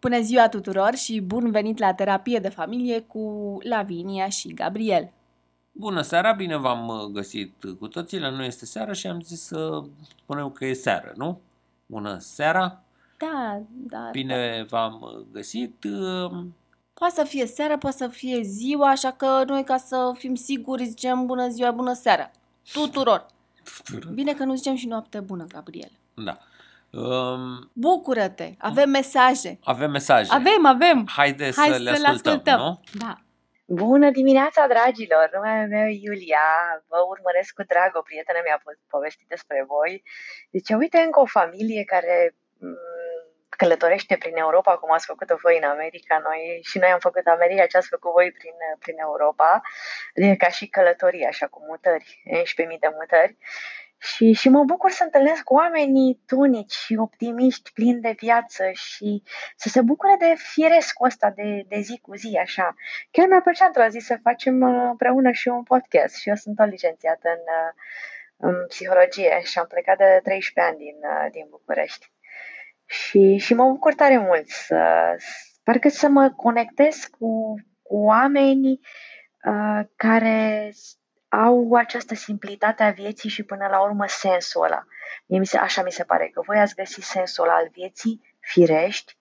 Bună ziua tuturor și bun venit la terapie de familie cu Lavinia și Gabriel. Bună seara, bine v-am uh, găsit cu toții, la noi este seara și am zis să spunem că e seară, nu? Bună seara, Da, da. da. bine v-am uh, găsit. uh, Poate să fie seara, poate să fie ziua, așa că noi ca să fim siguri zicem bună ziua, bună seara. Tuturor. tuturor. Bine că nu zicem și noapte bună, Gabriel. Da. Um, Bucură-te! Avem mesaje. avem mesaje. Avem, avem! Haide Hai să le ascultăm, nu? Da. Bună dimineața, dragilor! Numele meu e Iulia, vă urmăresc cu drag, o prietenă mi-a po- povestit despre voi. Deci, uite, încă o familie care mm, călătorește prin Europa, cum ați făcut-o voi în America, noi și noi am făcut America, ce ați făcut voi prin, prin Europa, e ca și călătorie, așa, cu mutări, 11.000 de mutări. Și, și mă bucur să întâlnesc oamenii tunici și optimiști, plini de viață și să se bucure de firescul ăsta de, de zi cu zi, așa. Chiar mi-a plăcea într-o zi să facem uh, împreună și un podcast și eu sunt o licențiată în, uh, în psihologie și am plecat de 13 ani din, uh, din București. Și, și mă bucur tare mult să, parcă să mă conectez cu, cu oameni uh, care au această simplitate a vieții și până la urmă sensul ăla. Mie mi se, așa mi se pare că voi ați găsit sensul ăla al vieții firești,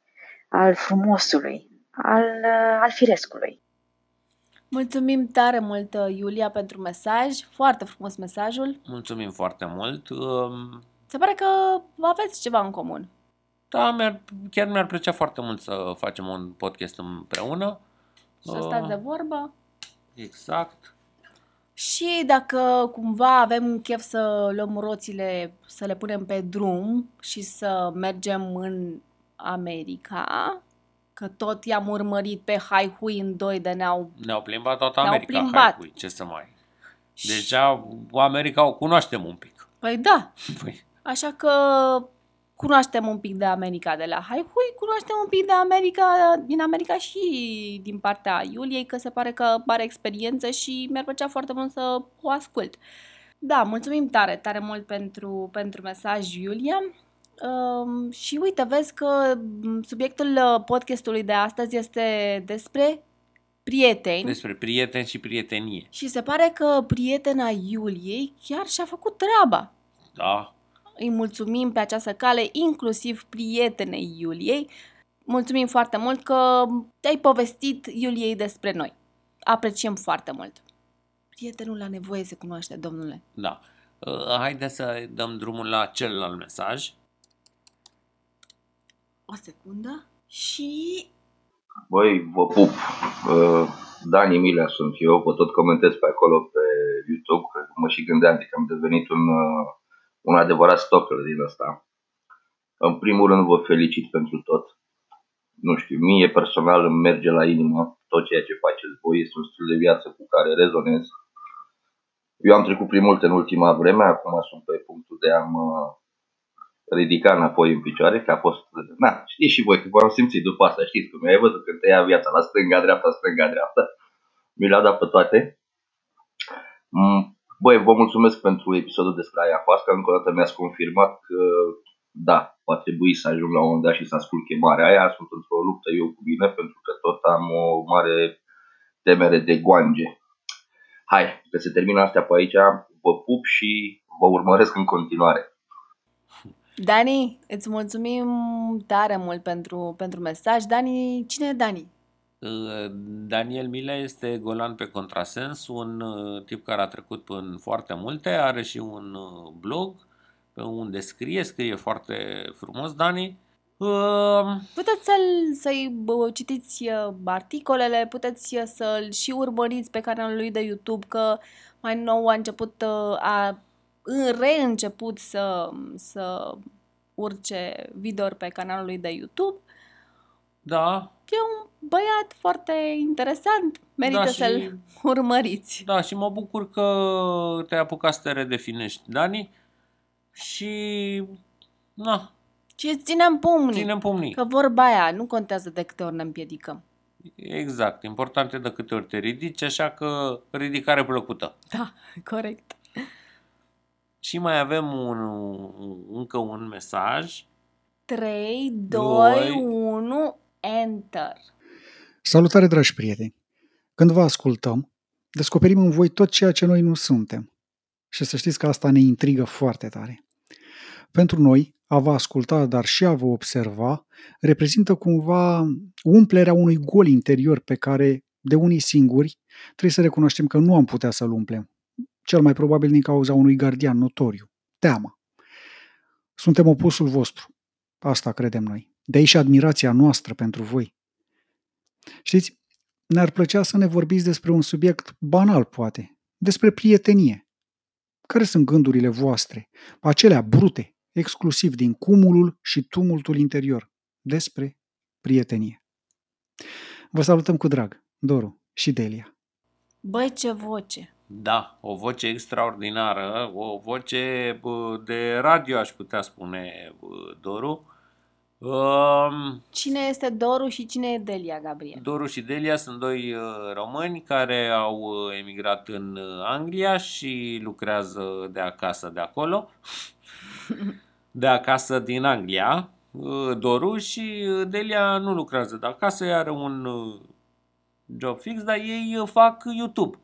al frumosului, al, uh, al firescului. Mulțumim tare mult, Iulia, pentru mesaj. Foarte frumos mesajul. Mulțumim foarte mult. Um, Se pare că aveți ceva în comun. da, mi-ar, chiar mi-ar plăcea foarte mult să facem un podcast împreună. Și să stați Uh, de vorbă. Exact. Și dacă cumva avem chef să luăm roțile, să le punem pe drum și să mergem în America, că tot i-am urmărit pe Hai Hui în doi de ne-au... Ne-au plimbat toată Ne-au America. plimbat. Hai, ui, ce să mai... Deja America o cunoaștem un pic. Păi da, Păi, așa că cunoaștem un pic de America de la Hai Hui, cunoaștem un pic de America, din America și din partea Iuliei, că se pare că are experiență și mi-ar plăcea foarte mult să o ascult. Da, mulțumim tare, tare mult pentru, pentru mesaj, Iulia. Um, și uite, vezi că m, subiectul uh, podcastului de astăzi este despre prieteni. despre prieteni și prietenie. Și se pare că prietena Iuliei chiar și-a făcut treaba. Da, Îi mulțumim pe această cale, inclusiv prietenei Iuliei. Mulțumim foarte mult că te-ai povestit Iuliei despre noi. Apreciem foarte mult. Prietenul la nevoie se cunoaște, domnule. da. Uh, Haideți să dăm drumul la celălalt mesaj. O secundă. Și... Băi, vă pup. Uh, Dani Milea sunt eu, vă tot comentez pe acolo pe YouTube, că mă și gândeam de că am devenit un, uh, un adevărat stalker din ăsta. În primul rând vă felicit pentru tot. Nu știu, mie personal îmi merge la inimă tot ceea ce faceți voi, este un stil de viață cu care rezonez. Eu am trecut prin multe în ultima vreme, acum sunt pe punctul de a mă ridica înapoi în picioare, că a fost, na, știți și voi, că v-am simțit după asta, știți cum ai văzut când te ia viața la stânga, dreapta, stânga, dreapta, mi le-a dat pe toate. Mm, Băi, vă mulțumesc pentru episodul despre ayahuasca, încă o dată mi-ați confirmat că, da, va trebui să ajung la un moment dat și să ascult chemarea aia, sunt într-o luptă eu cu mine, pentru că tot am o mare temere de guange. Hai, că se termină astea pe aici, vă pup și vă urmăresc în continuare. Dani, îți mulțumim tare mult pentru, pentru mesaj. Dani, cine e Dani? Uh, Daniel Milea este golan pe contrasens, un uh, tip care a trecut în foarte multe, are și un uh, blog pe unde scrie, scrie foarte frumos, Dani. Uh, Puteți să-l, să-i bă, citiți uh, articolele, puteți uh, să-l și urmăriți pe canalul lui de YouTube, că mai nou a început, uh, a în reînceput să, să urce videouri pe canalul lui de YouTube. da, E un băiat foarte interesant, merită Da, și- să-l urmăriți. da, și mă bucur că te-ai apucat să te redefinești, Dani. Și, na, Și îți ținem pumnii, ținem pumnii. că vorba aia nu contează de câte ori ne împiedicăm. Exact, important e de câte ori te ridici, așa că ridicare plăcută. Da, corect. Și mai avem un, încă un mesaj. 3, 2, Doi. 1, Enter. Salutare, dragi prieteni! Când vă ascultăm, descoperim în voi tot ceea ce noi nu suntem. Și să știți că asta ne intrigă foarte tare. Pentru noi, a vă asculta, dar și a vă observa, reprezintă cumva umplerea unui gol interior pe care, de unii singuri, trebuie să recunoaștem că nu am putea să-l umplem. Cel mai probabil din cauza unui gardian notoriu, teama. Suntem opusul vostru. Asta credem noi. De aici admirația noastră pentru voi. Știți, ne-ar plăcea să ne vorbiți despre un subiect banal, poate, despre prietenie. Care sunt gândurile voastre, acelea brute, exclusiv din cumulul și tumultul interior, despre prietenie? Vă salutăm cu drag, Doru și Delia. Băi, ce voce! Da, o voce extraordinară, o voce bă, de radio, aș putea spune, bă, Doru. Um, Cine este Doru și cine e Delia, Gabriel? Doru și Delia sunt doi uh, români care au uh, emigrat în uh, Anglia și lucrează de acasă de acolo, de acasă din Anglia. Uh, Doru și uh, Delia nu lucrează de acasă, ea are un uh, job fix, dar ei uh, fac YouTube.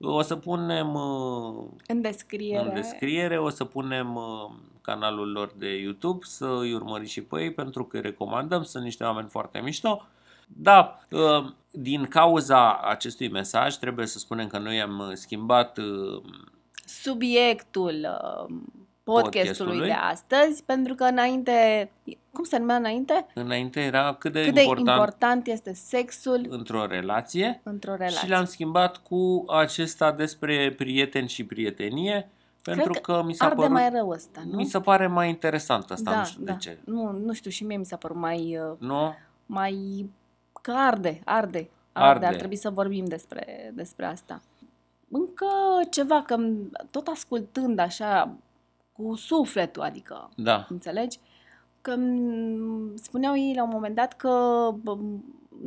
O să punem uh, În descriere. în descriere, o să punem uh, canalul lor de YouTube, să îi urmăriți și pe ei, pentru că îi recomandăm, sunt niște oameni foarte mișto. Da, uh, din cauza acestui mesaj, trebuie să spunem că noi am schimbat uh, Subiectul uh, podcastului Podcastului. de astăzi, pentru că înainte, cum se numea înainte? Înainte era cât de Cât de important, important este sexul într-o relație într-o relație. și le-am schimbat cu acesta despre prieteni și prietenie, pentru Cred că, mi s-a Arde părut, mai rău ăsta, nu? mi se pare mai interesant asta, da, nu știu da. de ce. Nu, nu știu, și mie mi s-a părut mai, uh, Nu? mai că arde, arde, arde, Arde. ar trebui să vorbim despre, despre asta. Încă ceva, că m- tot ascultând așa cu sufletul, adică, Da. înțelegi? Că m- spuneau ei la un moment dat că bă,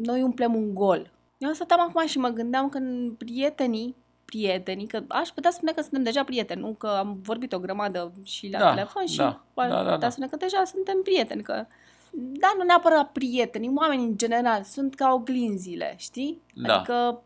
noi umplem un gol. Eu stăteam acum și mă gândeam că în prietenii, prietenii, că aș putea spune că suntem deja prieteni, nu? Că am vorbit o grămadă și la Da, telefon și da, aș da, da, putea da. spune că deja suntem prieteni, că da, nu neapărat prieteni, oameni în general, sunt ca oglinzile, știi? Da. Adică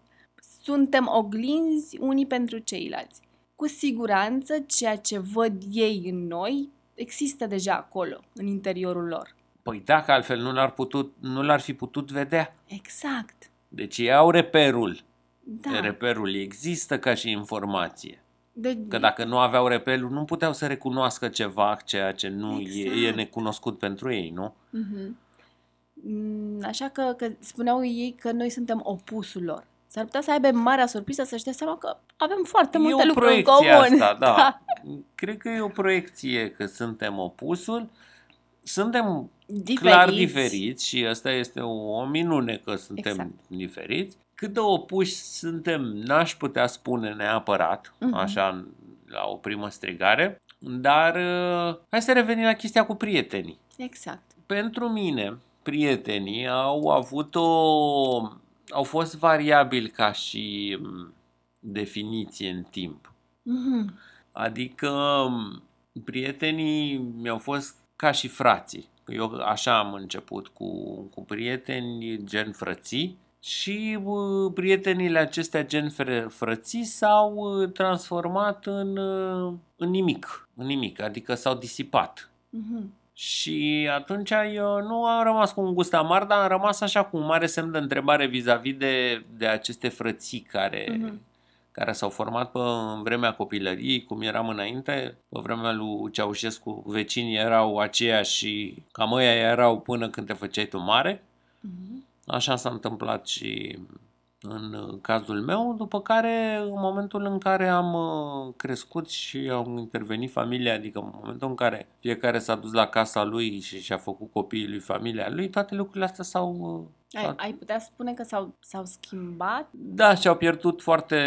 suntem oglinzi unii pentru ceilalți. Cu siguranță, ceea ce văd ei în noi există deja acolo, în interiorul lor. Păi dacă altfel nu l-ar, putut, nu l-ar fi putut vedea. Exact. Deci ei au reperul. Da. Reperul există ca și informație. De, Că dacă nu aveau reperul, nu puteau să recunoască ceva, ceea ce nu e, e Exact. necunoscut pentru ei, nu? Mhm. Mm, Așa că, că spuneau ei că noi suntem opusul lor. S-ar putea să aibă marea surpriză să-și dea seama că avem foarte e multe o lucruri în proiecție comun. asta, da. Cred că e o proiecție că suntem opusul. Suntem clar diferiți și asta este o, o minune că suntem Exact. diferiți. Cât de opuși suntem, n-aș putea spune neapărat, Mhm. așa, la o primă strigare, dar uh, hai să revenim la chestia cu prietenii. Exact. Pentru mine, prietenii au avut o... au fost variabili ca și m, definiție în timp. Mhm. Adică m, prietenii mi-au fost ca și frații. Eu așa am început cu, cu prieteni gen frății și uh, prietenile acestea gen fr- frății s-au uh, transformat în, uh, în nimic, în nimic, adică s-au disipat. Mhm. Și atunci eu nu am rămas cu un gust amar, dar am rămas așa cu un mare semn de întrebare vis-a-vis de, de aceste frății care, Mhm. care s-au format pe în vremea copilăriei, cum eram înainte, pe vremea lui Ceaușescu, vecinii erau aceiași și cam ăia erau până când te făceai tu mare. Mhm. Așa s-a întâmplat și în cazul meu, după care în momentul în care am uh, crescut și au intervenit familia, adică în momentul în care fiecare s-a dus la casa lui și și-a făcut copiii lui familia lui, toate lucrurile astea s-au... uh, Ai, s-au- ai putea spune că s-au, s-au schimbat? Da, și-au pierdut foarte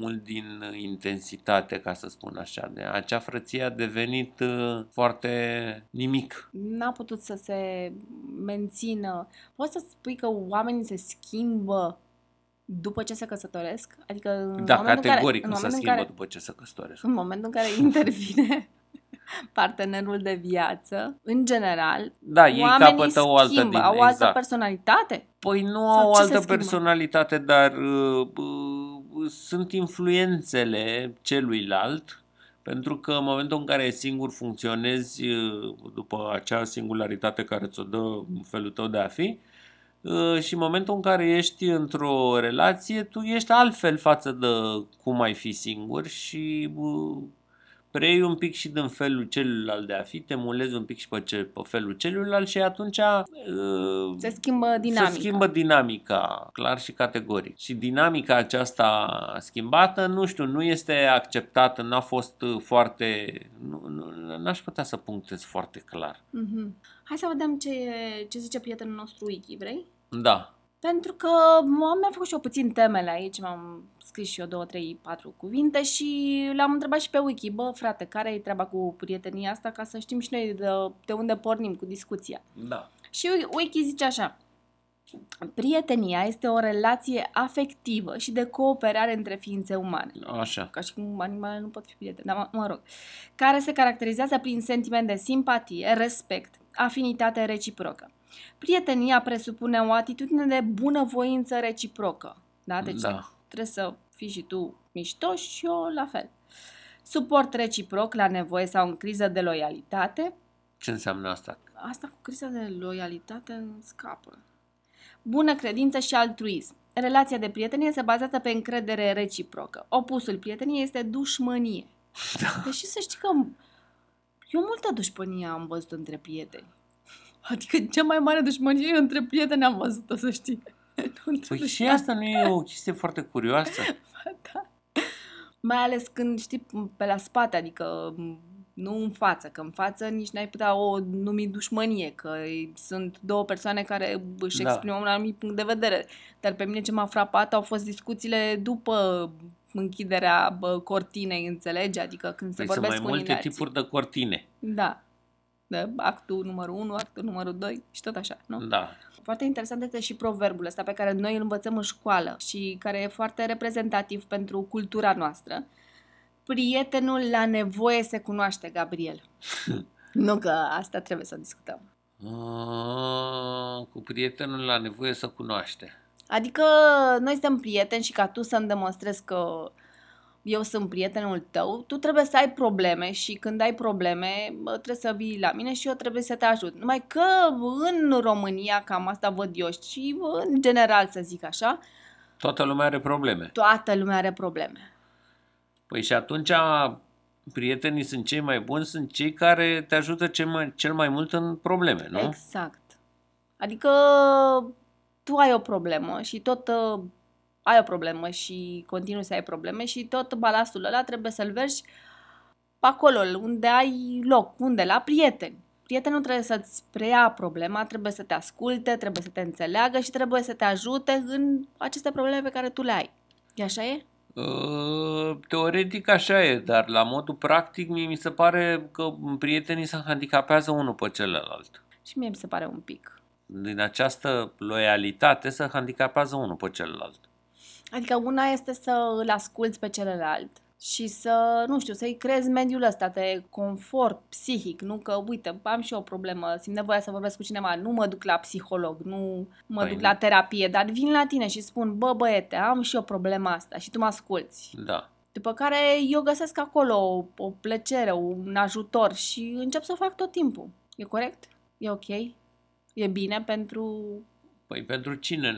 mult din intensitate, ca să spun așa. De acea frăție a devenit uh, foarte nimic. N-a putut să se mențină. Poți să spui că oamenii se schimbă după ce se căsătoresc? Adică în Da, momentul în care, categoric în nu se momentul în schimbă care, după ce se căsătoresc. în momentul în care intervine partenerul de viață, în general, Da, ei oamenii capătă o altă schimbă, din, au altă exact. personalitate. Păi nu Sau au ce se altă schimbă? personalitate, dar uh, uh, sunt influențele celuilalt, pentru că în momentul în care singur funcționezi uh, după acea singularitate care ți-o dă felul tău de a fi, uh, și în momentul în care ești într-o relație, tu ești altfel față de cum ai fi singur și uh, preiei un pic și din felul celuilalt de a fi, te mulezi un pic și pe, ce, pe felul celuilalt și atunci uh, Se schimbă dinamica. se schimbă dinamica, clar și categoric. Și dinamica aceasta schimbată, nu știu, nu este acceptată, n-a fost uh, foarte... Nu, nu, n-aș putea să punctez foarte clar. Mhm. Hai să vedem ce, ce zice prietenul nostru Wiki, vrei? Da. Pentru că m- mi-am făcut și eu puțin temele aici, m-am scris și eu două, trei, patru cuvinte și l-am întrebat și pe Wiki, bă, frate, care e treaba cu prietenia asta, ca să știm și noi de, de unde pornim cu discuția. Da. Și Wiki zice așa, prietenia este o relație afectivă și de cooperare între ființe umane Așa. ca și cum animalele nu pot fi prieteni, dar mă, mă rog, care se caracterizează prin sentiment de simpatie, respect, afinitate reciprocă. Prietenia presupune o atitudine de bunăvoință reciprocă. Da? Deci Da. trebuie să fii și tu mișto și eu la fel. Suport reciproc la nevoie sau în criză de loialitate. Ce înseamnă asta? Asta cu criza de loialitate îmi scapă. Bună credință și altruism. Relația de prietenie se bazează pe încredere reciprocă. Opusul prieteniei este dușmănie. Deși să știi că eu multă dușmănie am văzut între prieteni. Adică cea mai mare dușmănie între prieteni am văzut-o, să știi. Nu între Păi și asta nu e o chestie foarte curioasă? da. Mai ales când știi pe la spate, adică m, nu în față, că în față nici n-ai putea o numi dușmănie, că sunt două persoane care își Da. exprimă un anumit punct de vedere. Dar pe mine ce m-a frapat au fost discuțiile după închiderea bă, cortinei, înțelegi? Adică când se Păi sunt vorbesc mai unii multe de alții. tipuri de cortine. Da. De actul numărul 1, actul numărul 2 și tot așa, nu? Da. Foarte interesant este și proverbul ăsta pe care noi îl învățăm în școală și care e foarte reprezentativ pentru cultura noastră. Prietenul la nevoie se cunoaște, Gabriel. nu că asta trebuie să discutăm. Ah, cu prietenul la nevoie să cunoaște. Adică noi suntem prieteni și ca tu să-mi demonstrezi că eu sunt prietenul tău, tu trebuie să ai probleme și când ai probleme bă, trebuie să vii la mine și eu trebuie să te ajut. Numai că în România, cam asta văd eu și în general să zic așa, Toată lumea are probleme. toată lumea are probleme. Păi și atunci prietenii sunt cei mai buni, sunt cei care te ajută cel mai, cel mai mult în probleme, nu? Exact. Adică tu ai o problemă și tot uh, ai o problemă și continui să ai probleme și tot balastul ăla trebuie să-l vergi pe acolo, unde ai loc, unde? La prieteni. Prietenul trebuie să-ți preia problema, trebuie să te asculte, trebuie să te înțeleagă și trebuie să te ajute în aceste probleme pe care tu le ai. E așa e? Uh, Teoretic așa e, dar la modul practic mie mi se pare că prietenii se handicapează unul pe celălalt. Și mie mi se pare un pic. Din această loialitate se handicapează unul pe celălalt. Adică una este să îl asculți pe celălalt și să, nu știu, să-i creezi mediul ăsta de confort psihic, nu că, uite, am și eu o problemă, simt nevoia să vorbesc cu cineva, nu mă duc la psiholog, nu mă Păi duc nu. la terapie, dar vin la tine și spun, bă, băiete, am și eu problema asta și tu mă asculți. Da. După care eu găsesc acolo o, o plăcere, un ajutor și încep să o fac tot timpul. E corect? E ok? E bine pentru... Păi pentru cine?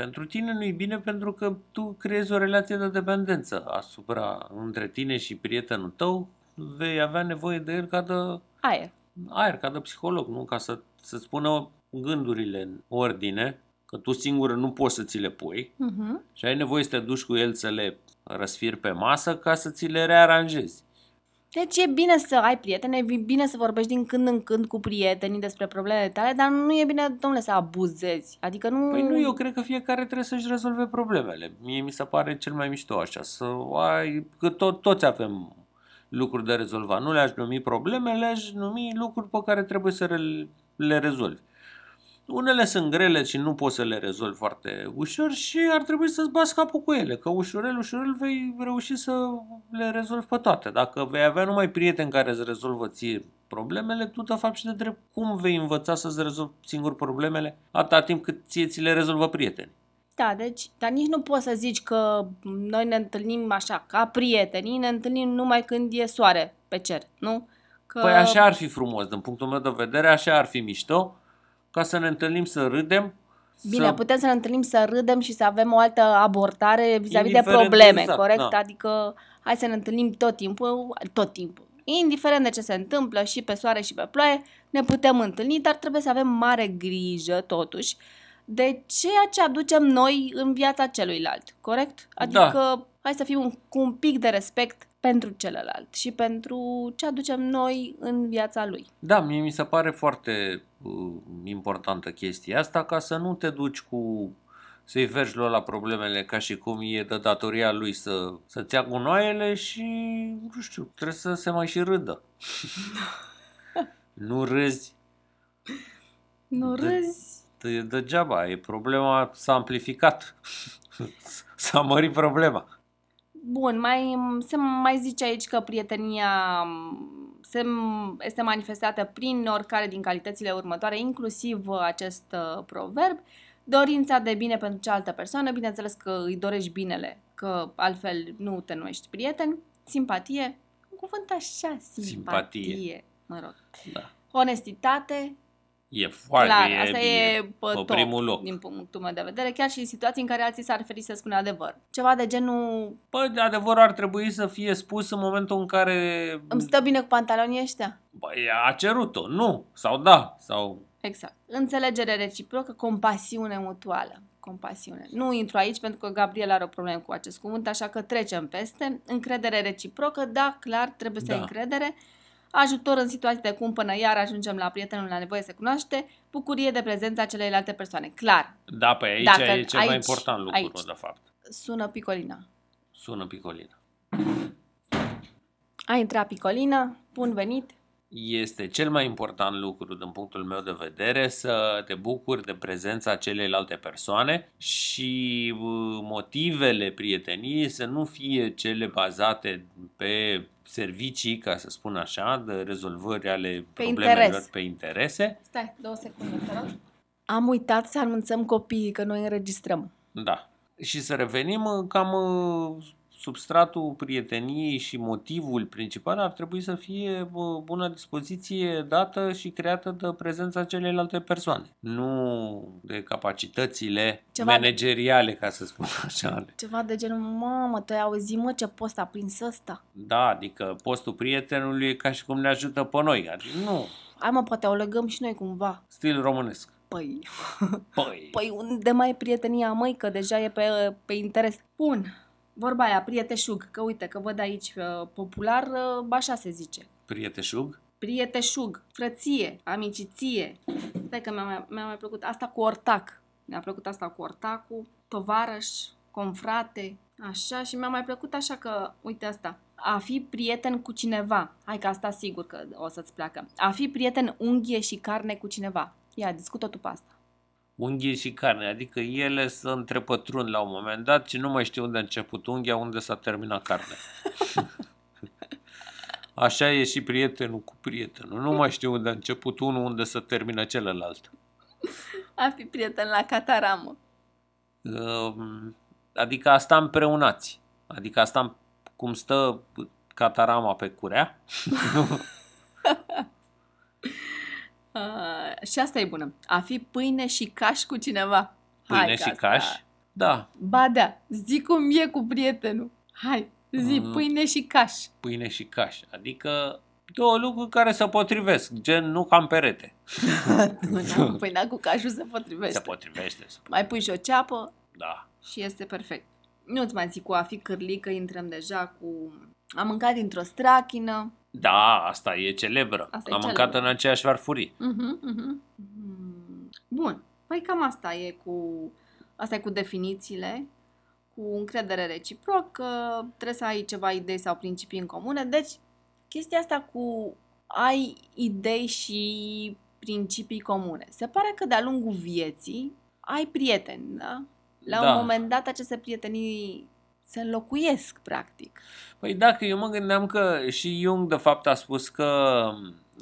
Pentru tine nu e bine pentru că tu creezi o relație de dependență asupra între tine și prietenul tău. Vei avea nevoie de el ca de Aer. aer, ca de psiholog, nu? Ca să, să-ți pună gândurile în ordine, că tu singur nu poți să ți le pui Mhm. și ai nevoie să te duci cu el să le răsfiri pe masă ca să ți le rearanjezi. Deci e bine să ai prieteni, e bine să vorbești din când în când cu prietenii despre problemele tale, dar nu e bine, domnule, să abuzezi. Adică nu... Păi nu, eu cred că fiecare trebuie să-și rezolve problemele. Mie mi se pare cel mai mișto așa, să ai, că tot, toți avem lucruri de rezolvat. Nu le-aș numi probleme, le-aș numi lucruri pe care trebuie să re, le rezolvi. Unele sunt grele și nu poți să le rezolvi foarte ușor și ar trebui să-ți bați capul cu ele, că ușurel, ușurel vei reuși să le rezolvi pe toate. Dacă vei avea numai prieteni care îți rezolvă ție problemele, tu de fapt și de drept cum vei învăța să-ți rezolvi singur problemele atâta timp cât ție ți le rezolvă prieteni. Da, deci, dar nici nu poți să zici că noi ne întâlnim așa, ca prietenii, ne întâlnim numai când e soare pe cer, nu? Că... Păi așa ar fi frumos, din punctul meu de vedere, așa ar fi mișto, ca să ne întâlnim să râdem. Bine, să... putem să ne întâlnim să râdem și să avem o altă abordare vis-a-vis de Indiferent, probleme, exact, corect? da. Adică hai să ne întâlnim tot timpul, tot timpul. Indiferent de ce se întâmplă și pe soare și pe ploaie, ne putem întâlni, dar trebuie să avem mare grijă totuși de ceea ce aducem noi în viața celuilalt, corect? Adică Da. hai să fim un, cu un pic de respect pentru celălalt și pentru ce aducem noi în viața lui. Da, mie mi se pare foarte uh, importantă chestia asta ca să nu te duci cu să-i vergi lui la problemele ca și cum e de datoria lui să, să-ți ia gunoaiele și, nu știu, trebuie să se mai și râdă. nu râzi, Nu De- râzi? e degeaba, e problema s-a amplificat. s-a mărit problema. Bun, mai, se mai zice aici că prietenia m, se, este manifestată prin oricare din calitățile următoare, inclusiv uh, acest uh, proverb, dorința de bine pentru cealaltă persoană, bineînțeles că îi dorești binele, că altfel nu te numești prieten, simpatie, un cuvânt așa, simpatie, Simpatie. mă rog, Da. onestitate, E foarte clar, e, asta e, pe, pe top, primul loc. din punctul meu de vedere, chiar și în situații în care alții s-ar feri să spună adevăr. Ceva de genul, Păi, de adevăr ar trebui să fie spus în momentul în care îmi stă bine cu pantalonii ăștia? Băi, a cerut-o, nu, sau da, sau... Exact. Înțelegere reciprocă, compasiune mutuală. Compasiune. Nu intru aici pentru că Gabriel are o problemă cu acest cuvânt, așa că trecem peste. Încredere reciprocă, da, clar, trebuie să Da. ai încredere. Ajutor în situații de cumpănă, iar ajungem la prietenul la nevoie să cunoaște. Bucurie de prezența celeilalte persoane. Clar, Da, pe aici Dacă e cel mai aici- important lucru, aici. de fapt. sună Picolina. Sună picolina. A intrat Picolina, bun venit. Este cel mai important lucru, din punctul meu de vedere, să te bucuri de prezența celeilalte persoane și uh, motivele prieteniei să nu fie cele bazate pe servicii, ca să spun așa, de rezolvări ale Pe problemelor interes. pe interese. Stai, două secunde, te rog. Am uitat să anunțăm copiii că noi înregistrăm. Da. Și să revenim uh, cam uh, substratul prieteniei și motivul principal ar trebui să fie uh, bună dispoziție dată și creată de prezența celelalte persoane, nu de capacitățile Ceva- manageriale, ca să spun așa. Ceva de genul, mamă, tu ai auzit, mă, ce post a prins ăsta? Da, adică postul prietenului e ca și cum ne ajută pe noi. Adică nu, Hai mă, poate o legăm și noi cumva. stil românesc. Păi, Păi, păi unde mai e prietenia, măi, că deja e pe, pe interes. Bun, vorba aia, prieteșug, că uite, că văd aici uh, popular, uh, așa se zice. prieteșug? Prieteșug, frăție, amiciție. Stai că mi-a mai, mi-a mai plăcut asta cu ortac. Mi-a plăcut asta cu ortacul, tovarăș, confrate, așa. Și mi-a mai plăcut așa că, uite asta, a fi prieten cu cineva. Hai că asta sigur că o să-ți placă. A fi prieten unghie și carne cu cineva. Ia, discută tu pe asta. Unghie și carne, adică ele să întrepătrund la un moment dat și nu mai știu unde a început unghia, unde s-a terminat carne. Așa e și prietenul cu prietenul. Nu mai știu unde a început unul, unde să termină celălalt. A fi prieten la cataramă. Um, Adică asta împreunați. Adică asta cum stă catarama pe curea. Uh, și asta e bună. A fi pâine și caș cu cineva. Pâine Hai că și asta- caș. Da, Ba da, zi cum e cu prietenul. Hai, zi Mm. pâine și caș. pâine și caș. Adică două lucruri care se potrivesc, gen nu cam perete. Pâinea, pâinea cu cașul se potrivește. Se potrivește. se Mai pui și o ceapă Da. și este perfect. Nu-ți mai zic cu a fi cârlică, intrăm deja cu... Am mâncat dintr-o strachină. Da, asta e celebră. Asta e Am celebră. mâncat în aceeași farfurie. Uh-huh, uh-huh. Mm. Bun, păi cam asta e cu... Asta e cu definițiile, cu încredere reciprocă, trebuie să ai ceva idei sau principii în comune. Deci, chestia asta cu ai idei și principii comune. Se pare că de-a lungul vieții ai prieteni, da? La Da. un moment dat aceste prietenii se înlocuiesc, practic. Păi dacă eu mă gândeam că și Jung de fapt a spus că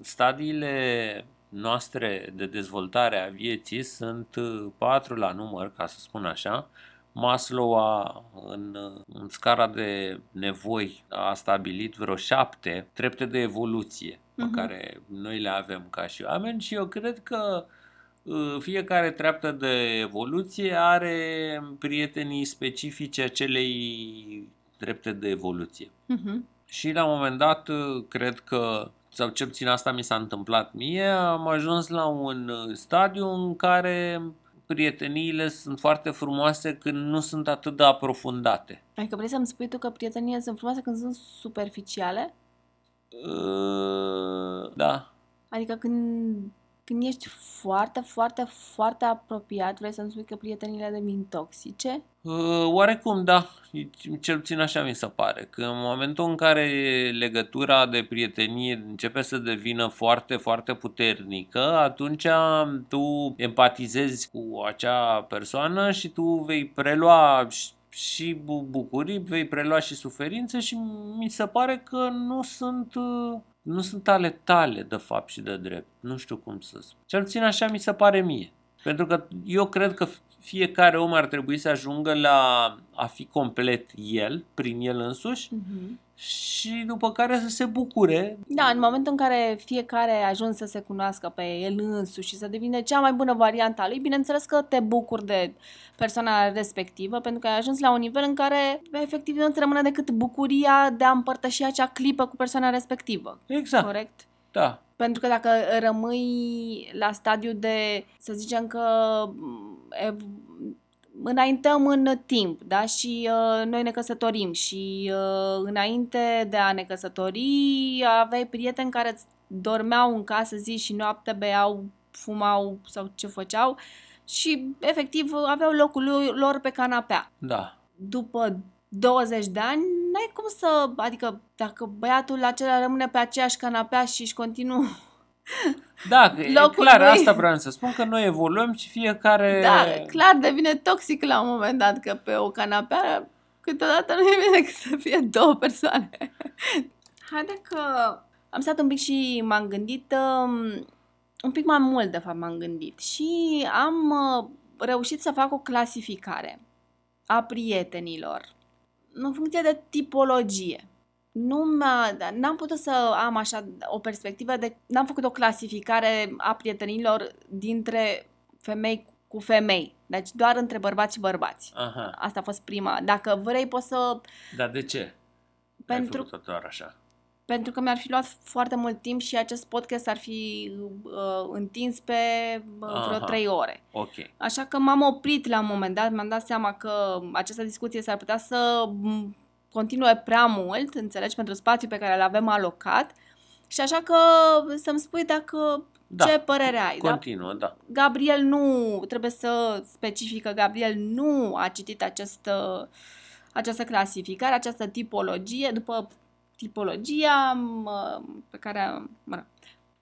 stadiile noastre de dezvoltare a vieții sunt uh, patru la număr, ca să spun așa. Maslow a, în, uh, în scara de nevoi a stabilit vreo șapte trepte de evoluție pe Mhm. care noi le avem ca și oameni și eu cred că uh, fiecare treaptă de evoluție are prietenii specifice acelei trepte de evoluție. Mhm. Și la un moment dat, uh, cred că, sau cel puțin asta mi s-a întâmplat mie, am ajuns la un uh, stadiu în care prieteniile sunt foarte frumoase când nu sunt atât de aprofundate. Adică vrei să-mi spui tu că prieteniile sunt frumoase când sunt superficiale? Uh, Da, Adică când, când ești foarte, foarte, foarte apropiat, vrei să-mi spui că prietenile devin toxice? Uh, Oarecum, da. Cel puțin așa mi se pare. Că în momentul în care legătura de prietenie începe să devină foarte, foarte puternică, atunci tu empatizezi cu acea persoană și tu vei prelua și- și bu- bucurii, vei prelua și suferințe și mi se pare că nu sunt uh, nu sunt ale tale de fapt și de drept. Nu știu cum să spun. Cel puțin așa mi se pare mie. Pentru că eu cred că fiecare om ar trebui să ajungă la a fi complet el, prin el însuși, Mhm. Și după care să se bucure. Da, în momentul în care fiecare a ajuns să se cunoască pe el însuși și să devine cea mai bună variantă a lui, bineînțeles că te bucuri de persoana respectivă, pentru că ai ajuns la un nivel în care efectiv nu îți rămâne decât bucuria de a împărtăși acea clipă cu persoana respectivă. Exact, Corect? da. Pentru că dacă rămâi la stadiu de, să zicem că m, ev- înaintăm în timp, da? Și uh, noi ne căsătorim și uh, înainte de a ne căsători aveai prieteni care îți dormeau în casă zi și noapte, beau, fumau sau ce făceau și efectiv aveau locul lui- lor pe canapea Da. după 20 de ani, n-ai cum să, adică dacă băiatul acela rămâne pe aceeași canapea și își continuă Da, că e Locul clar, lui. asta vreau să spun, că noi evoluăm și fiecare... Da, clar devine toxic la un moment dat, că pe o canapea câteodată nu e bine decât să fie două persoane. Haide că am stat un pic și m-am gândit, um, un pic mai mult de fapt m-am gândit și am uh, reușit să fac o clasificare a prietenilor în funcție de tipologie. Nu mi-a, da, n-am putut să am așa o perspectivă de, n-am făcut o clasificare a prietenilor dintre femei cu femei. Deci doar între bărbați și bărbați. Aha, Asta a fost prima. Dacă vrei, poți să... dar de ce? Ai Pentru, făcut doar așa. pentru că mi-ar fi luat foarte mult timp și acest podcast ar fi uh, întins pe uh, vreo Aha. trei ore. Ok. Așa că m-am oprit la un moment dat, mi-am dat seama că această discuție s-ar putea să m, continue prea mult, înțelegi, pentru spațiul pe care îl avem alocat. Și așa că să-mi spui dacă Da. ce părere ai. Da? Continuă, da. Gabriel nu, trebuie să specific că Gabriel nu a citit această, această clasificare, această tipologie, după tipologia mă, pe care, mă rog,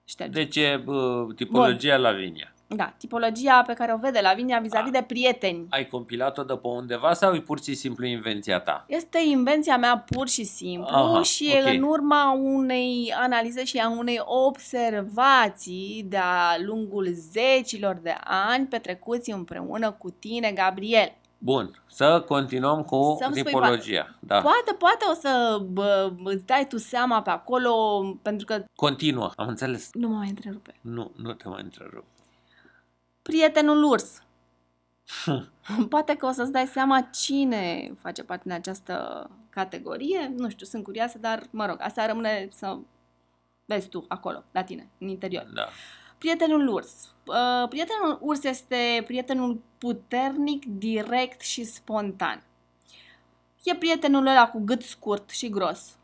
șterge. Deci e uh, tipologia Lavinia. Da, tipologia pe care o vede Lavinia vis-a-vis Ah. de prieteni. Ai compilat-o de pe undeva sau e pur și simplu invenția ta? Este invenția mea pur și simplu Aha, și e ok. în urma unei analize și a unei observații de-a lungul zecilor de ani petrecuți împreună cu tine, Gabriel. Bun, să continuăm cu Să-mi spui tipologia. Da. Poate, poate o să bă, îți dai tu seama pe acolo, pentru că Continuă, am înțeles. nu mă mai întrerupe. Nu, nu te mai întrerup. Prietenul urs. Poate că o să-ți dai seama cine face parte din această categorie. Nu știu, sunt curioasă, dar mă rog, asta rămâne să vezi tu acolo, la tine, în interior. Da. Prietenul urs. Uh, prietenul urs este prietenul puternic, direct și spontan. E prietenul ăla cu gât scurt și gros.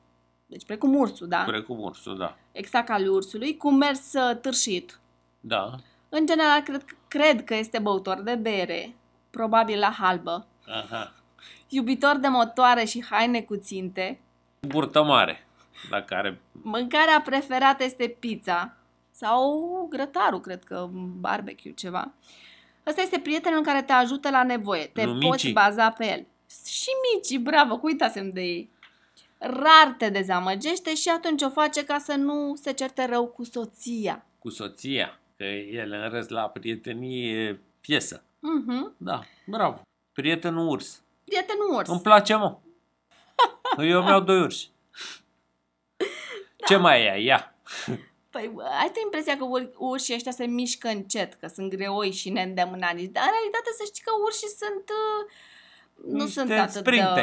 Deci precum ursul, da? Precum ursul, da. Exact ca al ursului, cu mers uh, târșit. Da. În general, cred, cred că este băutor de bere, probabil la halbă, Aha. iubitor de motoare și haine cu ținte. Burtă mare, la care... Mâncarea preferată este pizza. Sau grătarul, cred că barbecue, ceva. Ăsta este prietenul care te ajută la nevoie. Te Nu, poți Mici. baza pe el. Și Mici, bravo, că uitasem de ei. Rar te dezamăgește și atunci o face ca să nu se certe rău cu soția. Cu soția, că el în rest la prietenii e piesă. Mhm. Da, bravo. Prietenul urs. Prietenul urs. Îmi place, mă. Eu mi-au doi urși. Ce mai e? Ia. Păi, bă, ai tu impresia că ur- urșii ăștia se mișcă încet, că sunt greoi și neîndemânanici, dar în realitate să știi că urșii sunt... uh, Nu Niște sunt atât sprinte. de...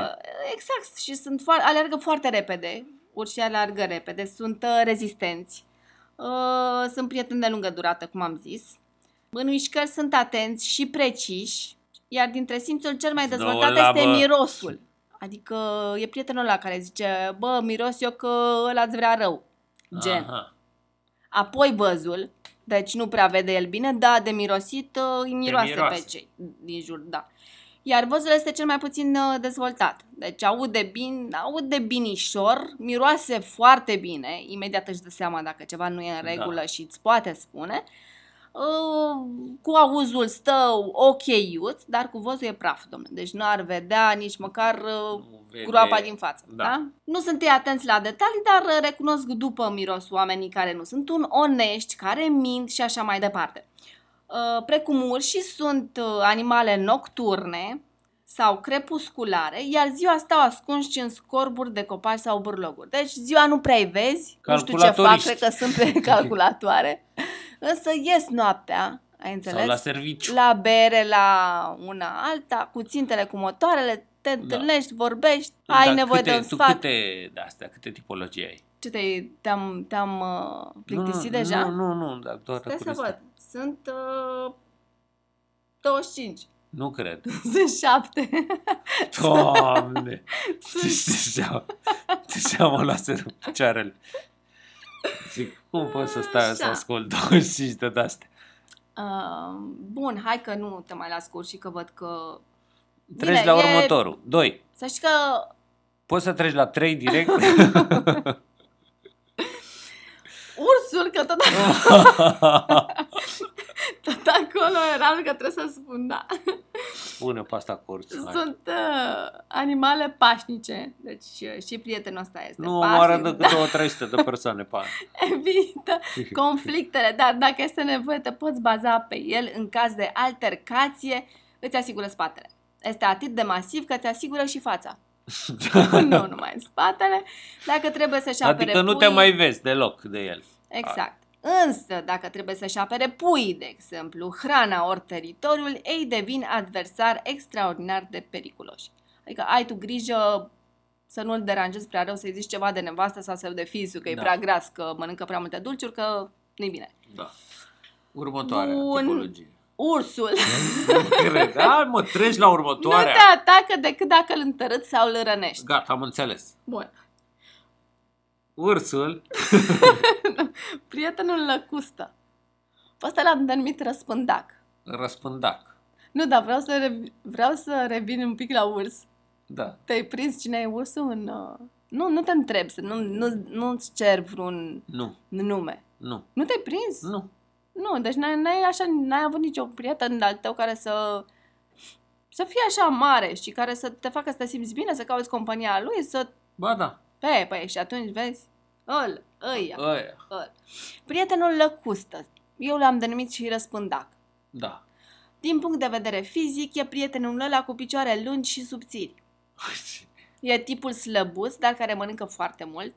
Exact, și sunt foarte, alergă foarte repede. Urșii alergă repede, sunt uh, rezistenți. Uh, sunt prieteni de lungă durată, cum am zis. În mișcări sunt atenți și preciși, iar dintre simțul cel mai Două dezvoltat la, este bă. mirosul. Adică e prietenul ăla care zice, bă, miros eu că ăla îți vrea rău. Gen. Aha. Apoi văzul, deci nu prea vede el bine, da, de mirosit uh, îi miroase, miroase. pe cei din jur, da. Iar văzul este cel mai puțin uh, dezvoltat. Deci aude bine, aude binișor, miroase foarte bine, imediat își dă seama dacă ceva nu e în Da. regulă și îți poate spune. Uh, cu auzul stă ok dar cu văzul e praf, domnule. Deci nu ar vedea nici măcar uh, Nu vede- groapa din față. Da. Da. Da? Nu sunt ei atenți la detalii, dar uh, recunosc după miros oamenii care nu sunt un onești, care mint și așa mai departe. Uh, Precum urșii sunt uh, animale nocturne sau crepusculare, iar ziua stau ascunși în scorburi de copaci sau burloguri. Deci ziua nu prea vezi, nu știu ce fac, Calculatoriști. cred că sunt pe calculatoare, însă ies noaptea, ai înțeles? Sau la serviciu. la bere, la una alta, cu țintele, cu motoarele, te întâlnești, vorbești, ai Dar nevoie câte, de un tu sfat. câte de astea, câte tipologii ai? Ce te, te-am, te-am uh, plictisit nu, deja? Nu, nu, nu, dar doar Stai să curiozitate. văd. Sunt uh, 25. Nu cred. Sunt 7. Doamne! Sunt... Deja, deja mă luase picioarele. Zic, cum pot să stai să Așa. ascult 25 de astea? Uh, bun, hai că nu te mai las curs și că văd că... Treci Bine, la e- următorul. 2. Să știi că Poți să treci la 3 direct? ursul, că tot, tot acolo era că trebuie să spun, da. Spune pe asta cu ursul. hai. Sunt uh, animale pașnice, deci uh, și prietenul ăsta este Nu pașnic, omoară decât da, 200 de persoane pe an. evită conflictele, dar dacă este nevoie te poți baza pe el în caz de altercație, îți asigură spatele. Este atât de masiv că îți asigură și fața. nu numai în spatele. Dacă trebuie să-și apere Adică nu te puii- mai vezi deloc de el. Exact. Însă, dacă trebuie să-și apere puii, de exemplu, hrana ori teritoriul, ei devin adversari extraordinar de periculoși. Adică ai tu grijă să nu-l deranjezi prea rău, să-i zici ceva de nevastă sau să de fisul, că e Da. prea gras, că mănâncă prea multe dulciuri, că nu-i bine. Da. Următoarea Bun. tipologie. Ursul Nu cred. Hai mă, treci la nu următoarea. te atacă decât dacă îl întărâți sau îl rănești. Gata, am înțeles. Bun. Ursul, Prietenul lăcustă. Pe ăsta l-am denumit răspândac. răspândac. Nu, dar vreau să, rev- vreau să revin un pic la urs. Da. Te-ai prins cine e ursul în... Uh... Nu, nu te întrebi, să nu, nu, nu-ți cer vreun Nu, nume. nu, Nu te-ai prins? nu. Nu, deci n-ai, n-ai, așa, n-ai avut nicio prieten al tău care să, să fie așa mare și care să te facă să te simți bine, să cauți compania lui, să... Ba da, Pe, păi, și atunci vezi, îl, ăia, ăia, îl. Prietenul lăcustă, eu l-am denumit și răspândac. da. Din punct de vedere fizic, e prietenul ăla cu picioare lungi și subțiri. E tipul slăbus, dar care mănâncă foarte mult.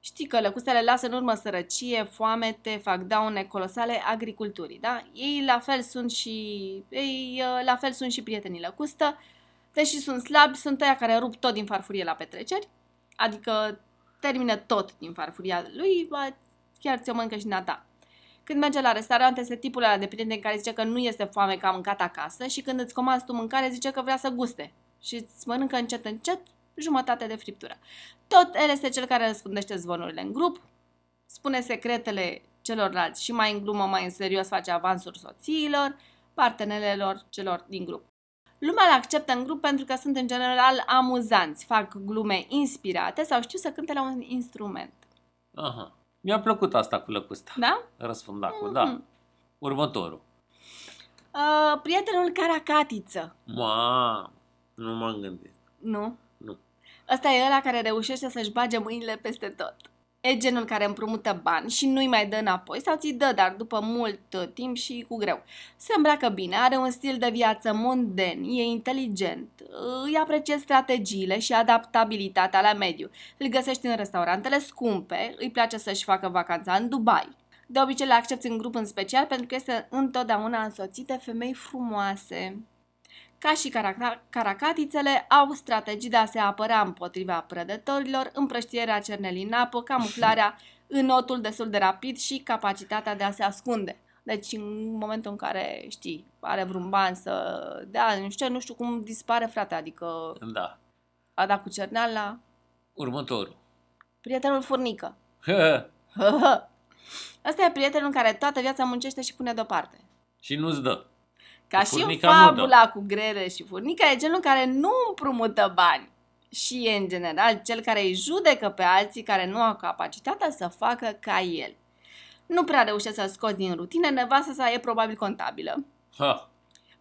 Știi că lăcustele lasă în urmă sărăcie, foamete, fac daune colosale agriculturii, da? Ei la fel sunt și, ei, uh, la fel sunt și prietenii lăcustă, deși sunt slabi, sunt ăia care rup tot din farfurie la petreceri, adică termină tot din farfuria lui, ba, chiar ți-o mănâncă și ta. Când merge la restaurant, este tipul ăla de prieten care zice că nu este foame că a mâncat acasă și când îți comanzi tu mâncare, zice că vrea să guste și îți mănâncă încet, încet jumătate de friptură. Tot el este cel care răspundește zvonurile în grup, spune secretele celorlalți și mai în glumă, mai în serios face avansuri soțiilor, partenerelor celor din grup. Lumea îl acceptă în grup pentru că sunt în general amuzanți, fac glume inspirate sau știu să cânte la un instrument. Aha. Mi-a plăcut asta cu lăcusta. Da? Răsfundacul, da. Mhm. Următorul. Uh, prietenul Caracatiță. Ma, nu m-am gândit. Nu? Nu. Ăsta e ăla care reușește să-și bage mâinile peste tot. E genul care împrumută bani și nu-i mai dă înapoi sau ți dă, dar după mult uh, timp și cu greu. Se îmbracă bine, are un stil de viață monden, e inteligent, îi apreciez strategiile și adaptabilitatea la mediu. Îl găsești în restaurantele scumpe, îi place să-și facă vacanța în Dubai. De obicei le accepti în grup în special pentru că este întotdeauna însoțit de femei frumoase. Ca și caraca- caracatițele, au strategii de a se apăra împotriva prădătorilor, împrăștierea cernelii în apă, camuflarea, înotul destul de rapid și capacitatea de a se ascunde. Deci în momentul în care, știi, are vreun ban să dea, nu știu, ce, nu știu cum dispare frate, adică Da. a dat cu cerneala, Următorul. prietenul furnică. Hă, Asta e prietenul care toată viața muncește și pune deoparte. și nu-ți dă. Ca Cu și în furnica nu fabula cu grele și furnica e genul care nu împrumută bani și e în general cel care îi judecă pe alții care nu au capacitatea să facă ca el. Nu prea reușește să scoți din rutine, nevastă sa e probabil contabilă. Ha,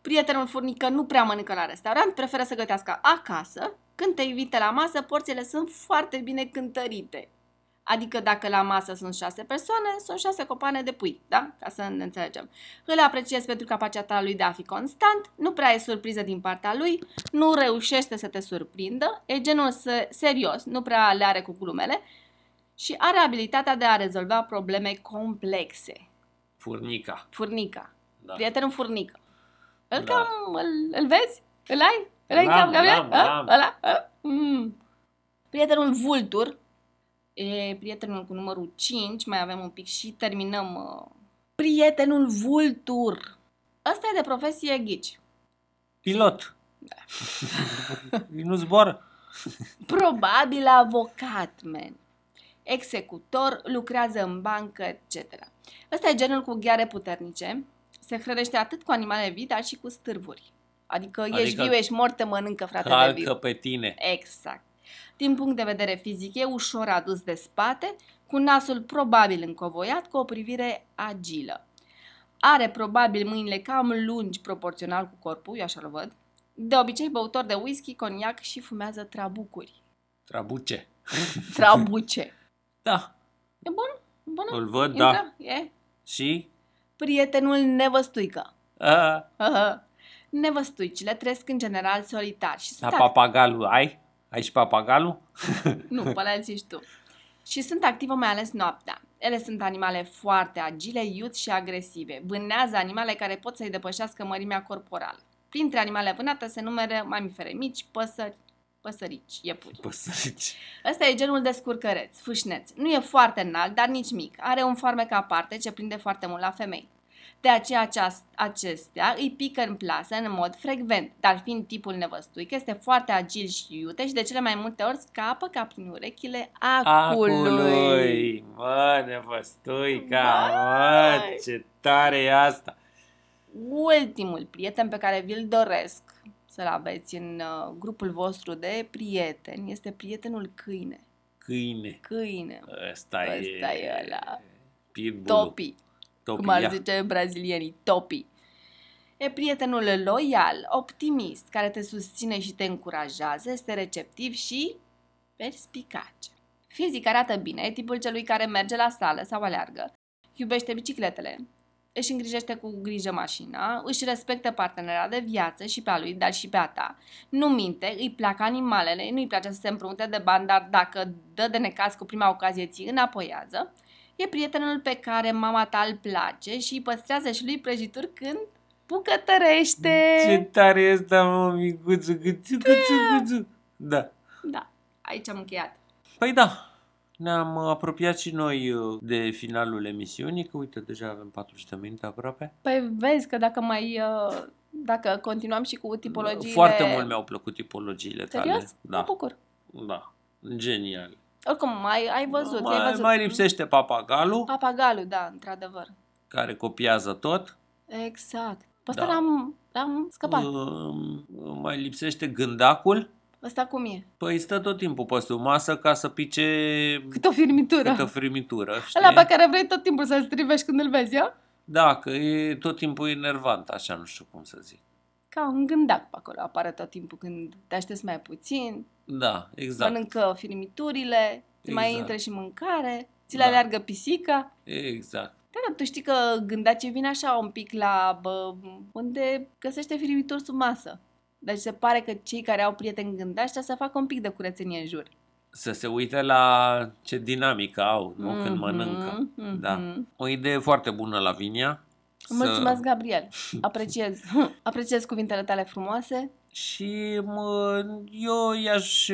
Prietenul furnică nu prea mănâncă la restaurant, preferă să gătească acasă. Când te invite la masă, porțile sunt foarte bine cântărite. Adică dacă la masă sunt șase persoane, sunt șase copane de pui, da? Ca să ne înțelegem. Îl apreciez pentru capacitatea lui de a fi constant, nu prea e surpriză din partea lui, nu reușește să te surprindă, e genul să- serios, nu prea le are cu glumele și are abilitatea de a rezolva probleme complexe. furnica. Furnica. Da. Prietenul furnică. Îl Da. cam, îl, îl vezi? Îl ai? Îl ai L-am, cam, Gabriel? l-am, A? l-am. Ăla? A? Mm. Prietenul vultur. E prietenul cu numărul 5. Mai avem un pic și terminăm. Uh. Prietenul vultur. Ăsta e de profesie ghici. Pilot. nu zboară. Probabil avocat, man. Executor, lucrează în bancă, etc. Ăsta e genul cu gheare puternice. Se hrănește atât cu animale vii, dar și cu stârvuri. Adică, adică ești Adică viu, ești mort, te mănâncă, frate de Calcă viu. pe tine. Exact. Din punct de vedere fizic, e ușor adus de spate, cu nasul probabil încovoiat, cu o privire agilă. Are probabil mâinile cam lungi proporțional cu corpul, eu așa-l văd. De obicei băutor de whisky, coniac și fumează trabucuri. Trabuce. Trabuce. Da. E bun? E bună? Îl văd, da. Intră? E? Și? Prietenul nevăstuică. A, Nevăstuicile trăiesc în general solitari și la sunt papagalul ai? Ai și papagalul? Nu, pe alea zici tu. Și sunt active mai ales noaptea. Ele sunt animale foarte agile, iuți și agresive. Vânează animale care pot să-i depășească mărimea corporală. Printre animale vânate se numără mamifere mici, păsări, păsărici, iepuri. Păsărici. Ăsta e genul de scurcăreț, fâșneț. Nu e foarte înalt, dar nici mic. Are un farmec aparte ce prinde foarte mult la femei. De aceea aceast- acestea îi pică în plasă în mod frecvent, dar fiind tipul nevăstuic, este foarte agil și iute și de cele mai multe ori scapă ca prin urechile acului. Acului. Mă, nevăstuica, mă, Vai. ce tare e asta. Ultimul prieten pe care vi-l doresc să-l aveți în uh, grupul vostru de prieteni este prietenul câine. Câine. Câine. Ăsta, e... Ăsta e ăla. Pitbull. Topi. Topi. cum ar ia. zice brazilienii, topi. E prietenul loial, optimist, care te susține și te încurajează, este receptiv și perspicace. Fizic arată bine, e tipul celui care merge la sală sau aleargă, iubește bicicletele, își îngrijește cu grijă mașina, își respectă partenera de viață și pe a lui, dar și pe a ta. Nu minte, îi plac animalele, nu-i place să se împrumute de bani, dar dacă dă de necaz cu prima ocazie, ți înapoiază. E prietenul pe care mama ta îl place și îi păstrează și lui prăjituri când bucătărește. Ce tare e asta, mă, micuțu, cuțu, cuțu, cuțu. Da. Da, aici am încheiat. Păi da, ne-am apropiat și noi uh, de finalul emisiunii, că uite, deja avem 40 de minute aproape. Păi vezi că dacă mai... uh, Dacă continuăm și cu tipologiile... Foarte mult mi-au plăcut tipologiile tale. Serios? Mă Da, bucur. da, genial. Oricum, mai ai văzut, mai, ai văzut. mai lipsește papagalul, Papagalul, da, într-adevăr. care copiază tot. Exact. Pe ăsta Da. l-am, l-am scăpat. Uh, mai lipsește gândacul, Ăsta cum e? Păi stă tot timpul pe sub masă ca să pice Cât o firmitură. câtă frimitură, știi? Ăla pe care vrei tot timpul să-l strivești când îl vezi, ia? Da, că e tot timpul enervant, așa nu știu cum să zic. Ca un gândac pe acolo, apare tot timpul când te aștepți mai puțin, Da, exact. mănâncă firmiturile, ți mai Exact. intră și mâncare, ți le Da. aleargă pisica. Exact. Da, dar tu știi că gândacii vin așa un pic la bă, unde găsește firmituri sub masă. Deci se pare că cei care au prieteni gândaci să facă un pic de curățenie în jur. Să se uite la ce dinamică au, nu? Când Mhm, mănâncă. mhm. Da. O idee foarte bună la Vinia. Mulțumesc, Gabriel. Apreciez. Apreciez cuvintele tale frumoase. Și mă, eu i-aș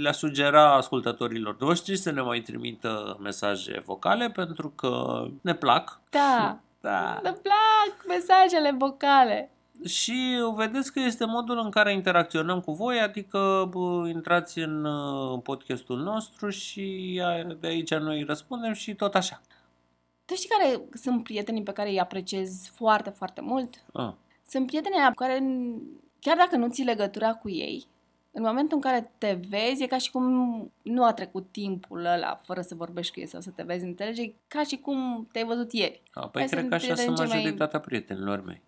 le sugera ascultătorilor noștri să ne mai trimită mesaje vocale pentru că ne plac. Da. Da. Îmi plac mesajele vocale. Și vedeți că este modul în care interacționăm cu voi, adică bă, intrați în uh, podcastul nostru și a- de aici noi răspundem și tot așa. Tu știi care sunt prietenii pe care îi apreciez foarte, foarte mult? Ah. Sunt prietenii aia care, chiar dacă nu ții legătura cu ei, în momentul în care te vezi, e ca și cum nu a trecut timpul ăla fără să vorbești cu ei sau să te vezi, înțelegi? E ca și cum te-ai văzut ieri. A, păi Hai cred să că așa vedem sunt ce mai- majoritatea prietenilor mei.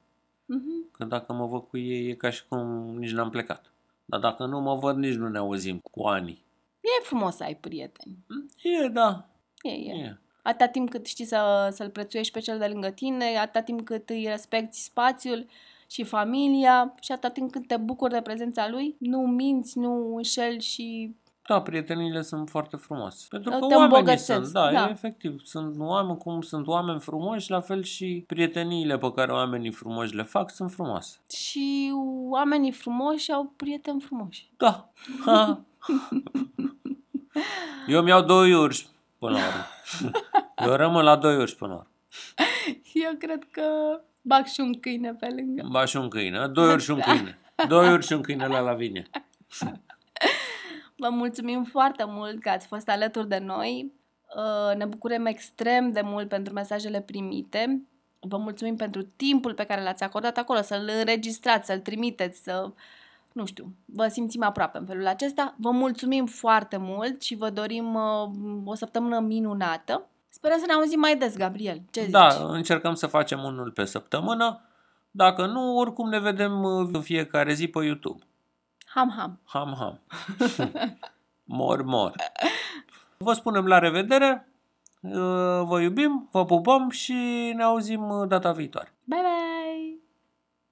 Mhm. Că dacă mă văd cu ei e ca și cum nici n-am plecat. Dar dacă nu mă văd, nici nu ne auzim cu ani. E frumos să ai prieteni. E, da. E, e. E. Atâta timp cât știi să, să-l prețuiești pe cel de lângă tine, atâta timp cât îi respecti spațiul și familia și atâta timp cât te bucuri de prezența lui, nu minți, nu înșeli și Da, prietenile sunt foarte frumoase. Pentru că Te oamenii îmbogățesc, sunt, da, da. E, efectiv. Sunt oameni cum sunt oameni frumoși, la fel și prieteniile pe care oamenii frumoși le fac sunt frumoase. și oamenii frumoși au prieteni frumoși. Da. Ha. Eu mi-au doi urși până la urmă. Eu rămân la doi urși până la urmă. Eu cred că bag și un câine pe lângă. Ba și un câine. Doi urși și un câine. Doi urși și un câine la Lavinia. Vă mulțumim foarte mult că ați fost alături de noi. Uh, Ne bucurăm extrem de mult pentru mesajele primite. Vă mulțumim pentru timpul pe care l-ați acordat acolo, să-l înregistrați, să-l trimiteți, să, nu știu, vă simțim aproape în felul acesta. Vă mulțumim foarte mult și vă dorim uh, o săptămână minunată. Sperăm să ne auzim mai des, Gabriel. Ce zici? Da, încercăm să facem unul pe săptămână. Dacă nu, oricum ne vedem uh, în fiecare zi pe YouTube. Ham, ham. Ham, ham. mor, mor. Vă spunem la revedere. Uh, Vă iubim, vă pupăm și ne auzim uh, data viitoare. Bye, bye!